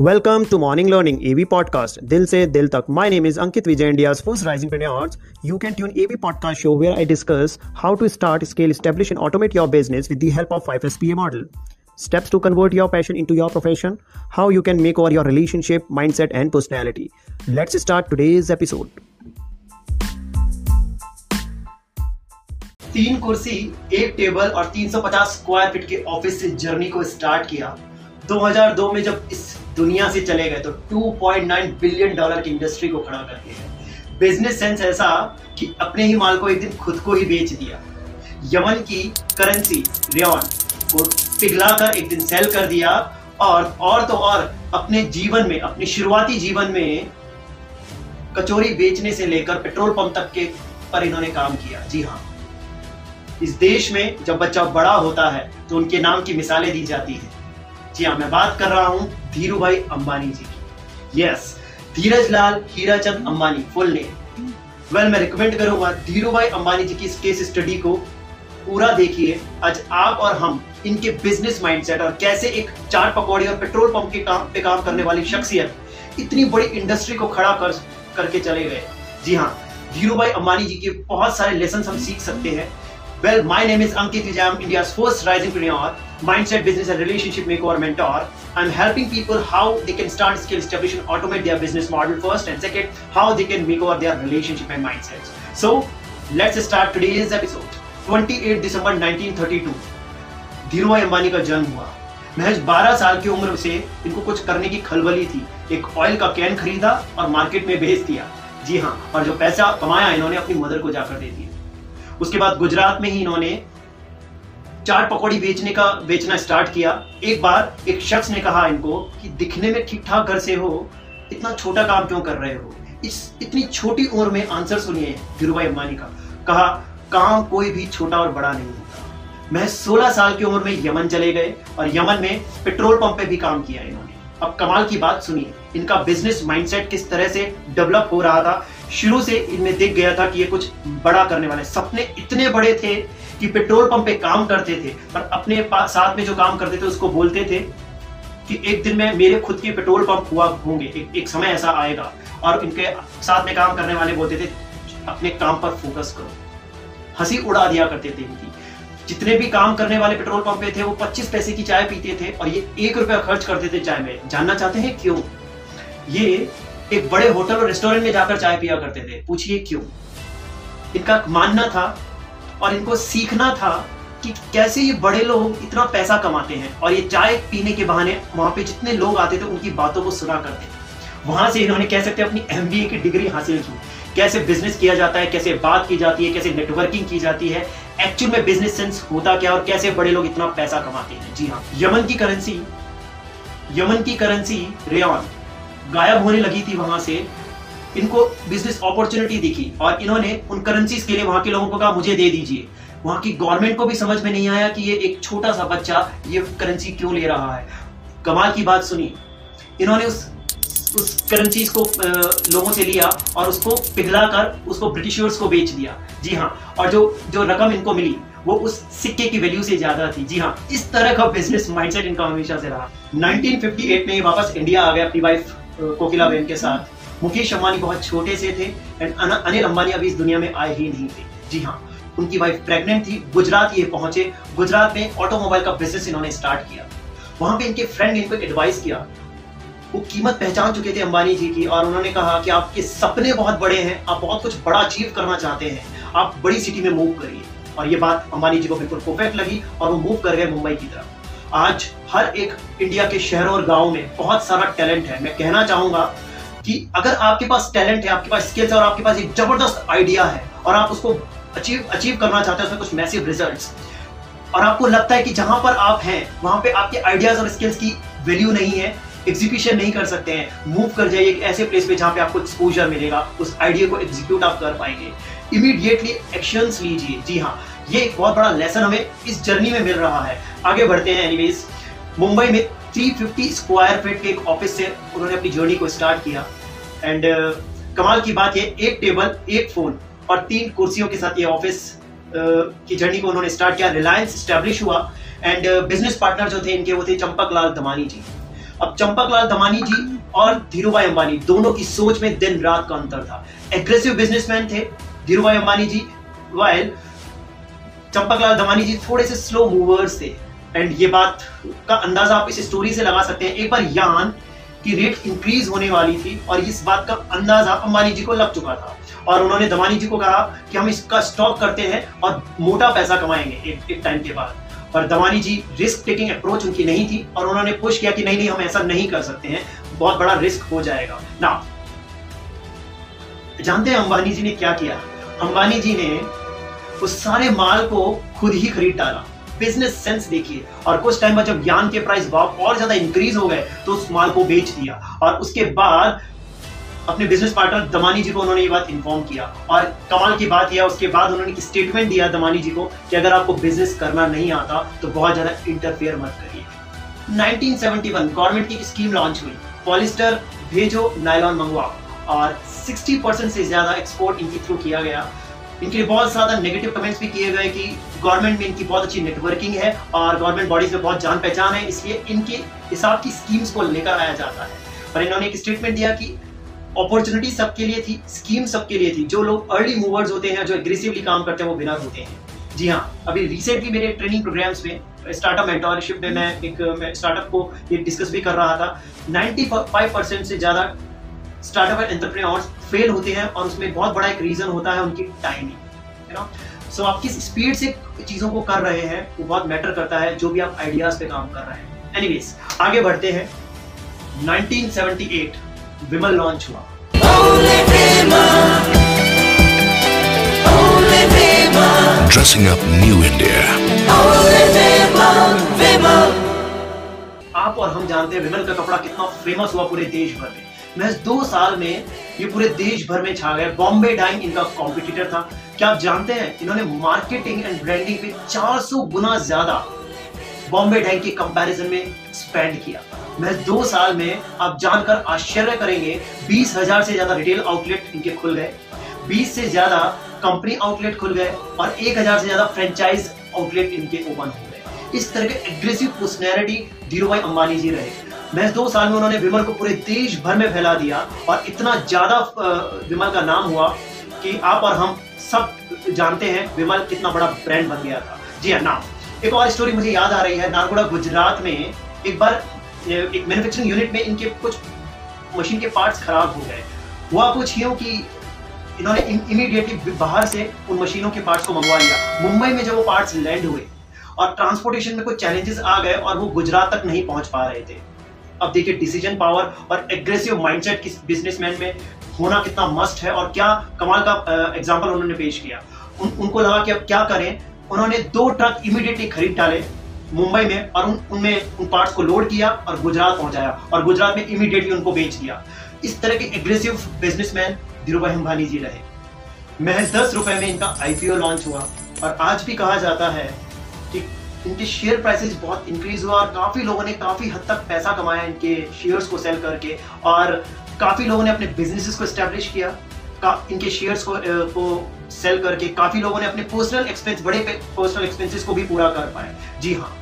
Welcome to morning learning AV podcast दिल से दिल तक। My name is Ankit Vijay India first rising you can tune AV podcast show where I discuss how to start scale establish and automate your business with the help of five S P A model steps to convert your passion into your profession how you can make over your relationship mindset and personality let's start today's episode तीन कुर्सी, एक table और तीन सौ पचास square feet के office से journey को स्टार्ट किया। 2002 में जब इस दुनिया से चले गए तो 2.9 बिलियन डॉलर की इंडस्ट्री को खड़ा कर दिया बिज़नेस सेंस ऐसा कि अपने ही माल को एक दिन खुद को ही बेच दिया। यमन की करेंसी रियान को पिघला कर एक दिन सेल कर दिया और और तो और अपने जीवन में, अपने शुरुआती जीवन में कचोरी बेचने से लेकर पेट्रोल पंप तक के पर इन्होंने काम किया। जी हाँ। इस देश में जब बच्चा बड़ा होता है तो उनके नाम की मिसालें दी जाती है। जी हाँ मैं बात कर रहा हूँ धीरू भाई अंबानी जी की। Yes Dhiraj Lal Hirachand Ambani full name well मैं रिकमेंड करूँगा धीरू भाई अंबानी जी की इस केस स्टडी को पूरा देखिए। आज आप और हम इनके बिज़नेस माइंडसेट और कैसे एक चाट पकौड़ी और पेट्रोल पंप के काम पे काम करने वाली शख्सियत इतनी बड़ी इंडस्ट्री को खड़ा कर करके चले गए। जी हाँ धीरू भाई अंबानी जी के बहुत सारे लेसन हम सीख सकते हैं। Well my name Vijay. I'm India's first rising entrepreneur, mindset, business, and relationship maker or mentor. I'm helping people how they can start, scale, establish, and automate their business model first, and second, how they can make over their relationship and mindsets. So, let's start today's episode. 28 दिसंबर 1932 धीरूभाई अंबानी का जन्म हुआ महज 12 साल की उम्र से इनको कुछ करने की खलबली थी एक ऑयल का कैन खरीदा और मार्केट में बेच दिया जी हाँ और जो पैसा कमाया इन्होंने अपनी मदर को जाकर दे दिया उसके बाद गुजरात में ही इन्होंने चाट पकौड़ी बेचने का बेचना स्टार्ट किया। एक बार एक शख्स ने कहा इनको कि दिखने में ठीक ठाक घर से हो, इतना छोटा काम क्यों कर रहे हो? इस, इतनी छोटी उम्र में आंसर सुनिए धीरूभाई अंबानी का। कहा, काम कोई भी छोटा और बड़ा नहीं होता। मैं 16 साल की उम्र में यमन चले गए और यमन में पेट्रोल पंप पे भी काम किया इन्होंने। अब कमाल की बात सुनिए, इनका बिज़नेस माइंडसेट किस तरह से डेवलप हो रहा था? शुरू से इनमें दिख गया था कि ये कुछ बड़ा करने वाले सपने इतने बड़े थे कि पेट्रोल पंप पे काम करते थे पर अपने साथ में जो काम करते थे उसको बोलते थे कि एक दिन में मेरे खुद के पेट्रोल पंप हुआ होंगे एक, एक समय ऐसा आएगा। और इनके साथ में काम करने वाले बोलते थे अपने काम पर फोकस करो। हँसी उड़ा दिया करते थे इनकी। जितने भी काम करने वाले पेट्रोल पंप पे थे वो 25 पैसे की चाय पीते थे और ये एक रुपया खर्च करते थे चाय में। जानना चाहते हैं क्यों? ये एक बड़े होटल और रेस्टोरेंट में जाकर चाय पिया करते थे। पूछिए क्यों? इनका मानना था और इनको सीखना था कि कैसे ये बड़े लोग इतना पैसा कमाते हैं और ये चाय पीने के बहाने वहाँ पे जितने लोग आते थे, उनकी बातों को सुना करते थे। वहाँ से इन्होंने कह सकते हैं, अपनी एमबीए की डिग्री हासिल की। कैसे बिज़नेस किया जाता है, कैसे बात की जाती है, कैसे नेटवर्किंग की जाती है एक्चुअल में बिज़नेस सेंस होता क्या और कैसे बड़े लोग इतना पैसा कमाते हैं? जी हाँ यमन की करेंसी यमन की करेंसी रेन गायब होने लगी थी वहाँ से। इनको बिज़नेस अपॉर्चुनिटी दिखी और इन्होंने उन करेंसीज के लिए वहाँ के लोगों को कहा, मुझे दे दीजिए। वहाँ की गवर्नमेंट को भी समझ में नहीं आया कि ये एक छोटा सा बच्चा ये करेंसी क्यों ले रहा है। कमाल की बात सुनी। इन्होंने उस उस करेंसीज को लोगों से लिया और उसको पिघला कर उसको ब्रिटिशर्स को बेच दिया। जी हाँ और जो जो रकम इनको मिली, वो उस सिक्के की वैल्यू से ज़्यादा थी। जी हाँ इस तरह का बिज़नेस माइंडसेट इनका हमेशा से रहा। 1958 में वापस इंडिया आ गया अपनी वाइफ कोकिला बेन के साथ। मुकेश अंबानी बहुत छोटे से थे एंड अनिल अंबानी अभी इस दुनिया में आए ही नहीं थे। जी हाँ उनकी वाइफ प्रेग्नेंट थी, गुजरात ये पहुँचे। गुजरात में ऑटोमोबाइल का बिज़नेस इन्होंने स्टार्ट किया। वहाँ पे इनके फ्रेंड ने इनको एडवाइस किया। वो कीमत पहचान चुके थे अंबानी जी की और उन्होंने कहा कि आपके सपने बहुत बड़े हैं, आप बहुत कुछ बड़ा अचीव करना चाहते हैं। आप बड़ी सिटी में मूव करिए। और ये बात अंबानी जी को बिल्कुल परफेक्ट लगी और वो मूव कर गए मुंबई की तरफ़। आज हर एक इंडिया के शहरों और गाँव में बहुत सारा टैलेंट है। मैं कहना चाहूँगा कि अगर आपके पास टैलेंट है, आपके पास स्किल्स है और आपके पास एक ज़बरदस्त आइडिया है और आप उसको अचीव अचीव करना चाहते हैं, उसमें कुछ मैसिव रिजल्ट्स और आपको लगता है कि जहाँ पर आप हैं, वहाँ पे आपके आइडियाज़ और स्किल्स की वैल्यू नहीं है एग्जीक्यूशन नहीं कर सकते हैं मूव कर जाइए ऐसे प्लेस पे जहाँ पे आपको एक्सपोजर मिलेगा, उस आइडिया को एग्जीक्यूट आप कर पाएँगे। इमीडिएटली एक्शंस लीजिए। जी हाँ ये एक बहुत बड़ा लेसन हमें इस जर्नी में मिल रहा है। आगे बढ़ते हैं एनीवेज मुंबई में 350 स्क्वायर फीट के एक ऑफ़िस से उन्होंने अपनी जर्नी को स्टार्ट किया। एंड uh, कमाल की बात ये एक टेबल एक फ़ोन और तीन कुर्सियों के साथ ये ऑफ़िस uh, की जर्नी को उन्होंने स्टार्ट किया। रिलायंस स्टैब्लिश हुआ। एंड बिज़नेस पार्टनर जो थे इनके वो थे चंपक लाल दमानी जी। अब चंपकलाल दमानी जी और धीरूभाई अंबानी दोनों की सोच में दिन रात का अंतर था। एग्रेसिव बिजनेसमैन थे धीरूभाई अंबानी जी वाइल चंपकलाल धमानी जी थोड़े से स्लो मूवर्स थे। एंड ये बात का अंदाज़ा आप इस स्टोरी से लगा सकते हैं। एक बार यान की रेट इंक्रीज होने वाली थी और इस बात का अंदाज़ा अंबानी जी को लग चुका था। और उन्होंने दमानी जी को कहा कि हम इसका स्टॉक करते हैं और मोटा पैसा कमाएँगे एक टाइम के बाद। पर Damani ji risk taking approach उनकी नहीं थी और उन्होंने पुश किया कि नहीं नहीं, हम ऐसा नहीं कर सकते हैं। बहुत बड़ा रिस्क हो जाएगा। ना जानते हैं अंबानी जी ने क्या किया? अंबानी जी ने उस सारे माल को खुद ही खरीद डाला। बिज़नेस सेंस देखिए। और कुछ टाइम बाद जब यान के प्राइस भाव और ज़्यादा इंक्रीज हो गए तो उस माल को बेच दिया। और उसके बाद अपने बिज़नेस पार्टनर दमानी जी को उन्होंने ये बात इन्फॉर्म किया। और कमाल की बात यह, उसके बाद उन्होंने स्टेटमेंट दिया दमानी जी को कि अगर आपको बिज़नेस करना नहीं आता तो बहुत ज़्यादा इंटरफेयर मत करिए। 1971 गवर्नमेंट की स्कीम लॉन्च हुई। पॉलिस्टर भेजो नायलॉन मंगवाओ। और 60 परसेंट से ज़्यादा एक्सपोर्ट इनके थ्रू किया गया। इनके लिए बहुत ज़्यादा नेगेटिव कमेंट्स भी किए गए कि गवर्नमेंट में इनकी बहुत अच्छी नेटवर्किंग है और गवर्नमेंट बॉडीज में बहुत जान पहचान है, इसलिए इनके हिसाब की स्कीम्स को लेकर आया जाता है। पर इन्होंने एक स्टेटमेंट दिया कि अपॉर्चुनिटी सबके लिए थी स्कीम सबके लिए थी। जो लोग अर्ली मूवर्स होते हैं, जो एग्रेसिवली काम करते हैं, वो विनर होते हैं। जी हाँ अभी रिसेंटली मेरे ट्रेनिंग प्रोग्राम्स में स्टार्टअप मेंटोरशिप में मैं एक स्टार्टअप को ये डिस्कस भी कर रहा था। 95 परसेंट से ज़्यादा स्टार्टअप एंड एंटरप्रेन्योर्स फेल होते हैं और उसमें बहुत बड़ा एक रीज़न होता है उनकी टाइमिंग है ना सो आप किस स्पीड से चीज़ों को कर रहे हैं वो बहुत मैटर करता है जो भी आप आइडियाज़ पे काम कर रहे हैं। एनीवेज आगे बढ़ते हैं। 1978 विमल लॉन्च हुआ। Dressing up New India. आप और हम जानते हैं विमल का कपड़ा कितना फ़ेमस हुआ पूरे देश भर में। महज दो साल में ये पूरे देश भर में छा गए बॉम्बे डाइंग इनका कॉम्पिटिटर था। क्या आप जानते हैं, इन्होंने मार्केटिंग एंड ब्रांडिंग पे 400 गुना ज़्यादा बॉम्बे डाइंग के कंपैरिजन में स्पेंड किया। महज दो साल में आप जानकर आश्चर्य करेंगे, बीस हज़ार से ज़्यादा रिटेल आउटलेट इनके खुल गए। बीस से ज़्यादा कंपनी आउटलेट खुल गए और एक हज़ार से ज़्यादा फ्रेंचाइज आउटलेट इनके ओपन हो गए। इस तरह के एग्रेसिव पर्सनैलिटी धीरू भाई अंबानी जी रहे। महज दो साल में उन्होंने विमल को पूरे देश भर में फैला दिया और इतना ज़्यादा विमल का नाम हुआ कि आप और हम सब जानते हैं विमल कितना बड़ा ब्रांड बन गया था। जी हाँ नाम। एक और स्टोरी मुझे याद आ रही है नारगोड़ा गुजरात में एक बार एक मैन्युफैक्चरिंग यूनिट में इनके कुछ मशीन के पार्ट्स खराब हो गए। हुआ कुछ यूँ कि इन्होंने इमीडिएटली बाहर से उन मशीनों के पार्ट्स को मंगवा लिया। मुंबई में जब वो पार्ट्स लैंड हुए और ट्रांसपोर्टेशन में कुछ चैलेंजेस आ गए और वो गुजरात तक नहीं पहुँच पा रहे थे। अब देखिए डिसीज़न पावर और एग्रेसिव माइंडसेट किस बिजनेसमैन में होना कितना मस्ट है और क्या कमाल का एग्जांपल उन्होंने पेश किया। उन, उनको लगा कि अब क्या करें उन्होंने दो ट्रक इमीडिएटली खरीद डाले मुंबई में और उन उनमें उन पार्ट्स को लोड किया और गुजरात पहुँचाया और गुजरात में इमीडिएटली उनको बेच दिया। इस तरह के एग्रेसिव बिजनेसमैन धीरूभाई अंबानी जी रहे। महज दस रुपए में इनका आईपीओ लॉन्च हुआ और आज भी कहा जाता है इनके शेयर प्राइसेस बहुत इंक्रीज हुआ और काफ़ी लोगों ने काफ़ी हद तक पैसा कमाया इनके शेयर्स को सेल करके और काफ़ी लोगों ने अपने बिजनेसेस को स्टैब्लिश किया इनके शेयर्स को को सेल करके काफ़ी लोगों ने अपने पर्सनल एक्सपेंस बड़े पर्सनल एक्सपेंसेस को भी पूरा कर पाए। जी हाँ।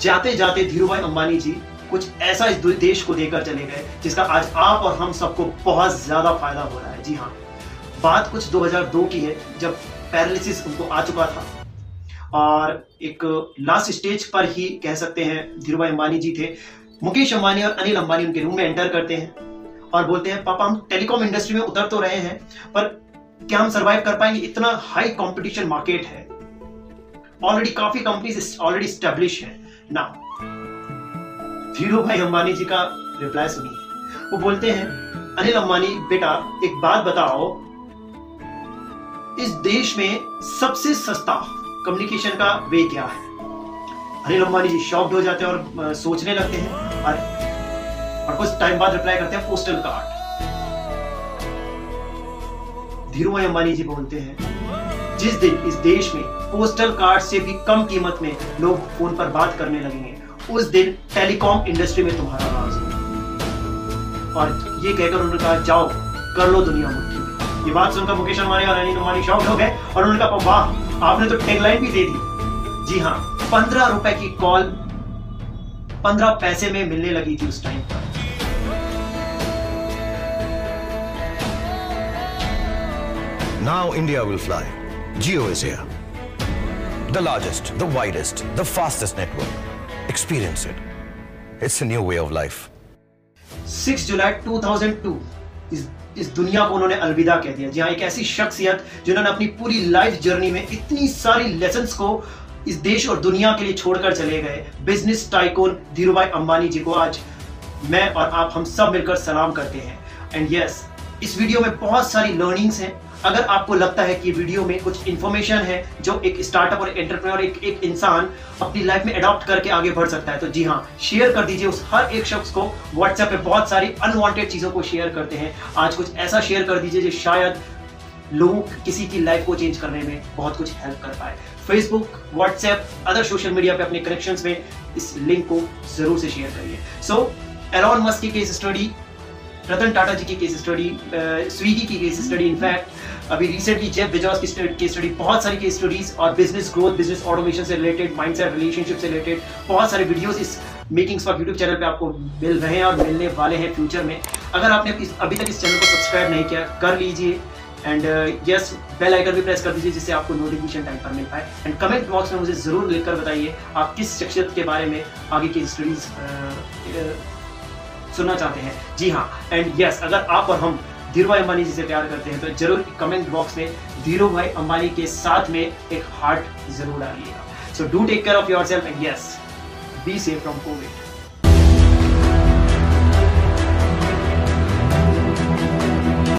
जाते जाते धीरू भाई अंबानी जी कुछ ऐसा इस देश को देकर चले गए जिसका आज आप और हम सबको बहुत ज़्यादा फ़ायदा हो रहा है। जी हाँ। बात कुछ 2002 की है, जब पैरालिसिस उनको आ चुका था। और एक लास्ट स्टेज पर ही कह सकते हैं धीरू भाई अंबानी जी थे। मुकेश अंबानी और अनिल अंबानी उनके रूम में एंटर करते हैं और बोलते हैं, पापा, हम टेलीकॉम इंडस्ट्री में उतर तो रहे हैं, पर क्या हम सरवाइव कर पाएँगे? इतना हाई कंपटीशन मार्केट है। ऑलरेडी काफ़ी कंपनीज़ ऑलरेडी स्टेब्लिश है। ना धीरू भाई अंबानी जी का रिप्लाई सुनिए। वो बोलते हैं, अनिल अंबानी, बेटा, एक बात बताओ। इस देश में सबसे सस्ता कम्युनिकेशन का वे क्या है? अनिल अंबानी जी शॉक्ड हो जाते हैं और सोचने लगते हैं। और, और कुछ टाइम बाद रिप्लाई करते हैं पोस्टल कार्ड धीरू अंबानी जी बोलते हैं जिस दिन इस देश में पोस्टल कार्ड से भी कम कीमत में लोग फ़ोन पर बात करने लगेंगे उस दिन टेलीकॉम इंडस्ट्री में तुम्हारा राज और ये कहकर उन्होंने कहा जाओ कर लो दुनिया मुट्ठी में ये बात सुनकर मुकेश अंबानी और अनिल अंबानी शॉक हो गए और उन्होंने कहा वाह आपने तो टेगलाइन भी दे दी। जी हाँ पंद्रह रुपए की कॉल पंद्रह पैसे में मिलने लगी थी उस टाइम पर। Now India will fly Jio is here the largest the widest the fastest network experience it it's new way of life 6 जुलाई 2002 इस इस दुनिया को उन्होंने अलविदा कह दिया। जी हाँ एक ऐसी शख्सियत जिन्होंने अपनी पूरी लाइफ जर्नी में इतनी सारी लेसन को इस देश और दुनिया के लिए छोड़कर चले गए। बिज़नेस टाइकोन धीरूभाई अंबानी जी को आज मैं और आप हम सब मिलकर सलाम करते हैं। एंड यस yes, इस वीडियो में बहुत सारी लर्निंग्स हैं। अगर आपको लगता है कि वीडियो में कुछ इन्फॉर्मेशन है जो एक स्टार्टअप और एंटरप्रेन्योर एक एक इंसान अपनी लाइफ में अडॉप्ट करके आगे बढ़ सकता है तो जी हाँ शेयर कर दीजिए उस हर एक शख्स को। व्हाट्सएप पे बहुत सारी अनवांटेड चीज़ों को शेयर करते हैं। आज कुछ ऐसा शेयर कर दीजिए जो शायद लोगों किसी की लाइफ को चेंज करने में बहुत कुछ हेल्प कर पाए। Facebook WhatsApp other social media पे अपने कनेक्शन में इस लिंक को ज़रूर से शेयर करिए। सो एलॉन मस्क की केस स्टडी रतन टाटा जी की केस स्टडी स्विगी की केस स्टडी इनफैक्ट अभी रिसेंटली जेफ बेजॉस की केस स्टडी बहुत सारी केस स्टडीज़ और बिज़नेस ग्रोथ बिज़नेस ऑटोमेशन से रिलेटेड माइंडसेट रिलेशनशिप से रिलेटेड बहुत सारे वीडियोस इस मेकिंग्स फॉर यूट्यूब चैनल पे आपको मिल रहे हैं और मिलने वाले हैं फ्यूचर में। अगर आपने अभी तक इस चैनल को सब्सक्राइब नहीं किया, कर लीजिए। एंड यस बेल आइकन भी प्रेस कर दीजिए जिससे आपको नोटिफिकेशन टाइम पर मिल पाए। एंड कमेंट बॉक्स में मुझे ज़रूर लिखकर बताइए आप किस शख्सियत के बारे में आगे की स्टडीज़ सुनना चाहते हैं। जी हाँ। एंड यस अगर आप और हम धीरू भाई अंबानी जी से प्यार करते हैं तो ज़रूर कमेंट बॉक्स में धीरू भाई अंबानी के साथ में एक हार्ट ज़रूर डालिएगा so do take care of yourself and yes be safe from COVID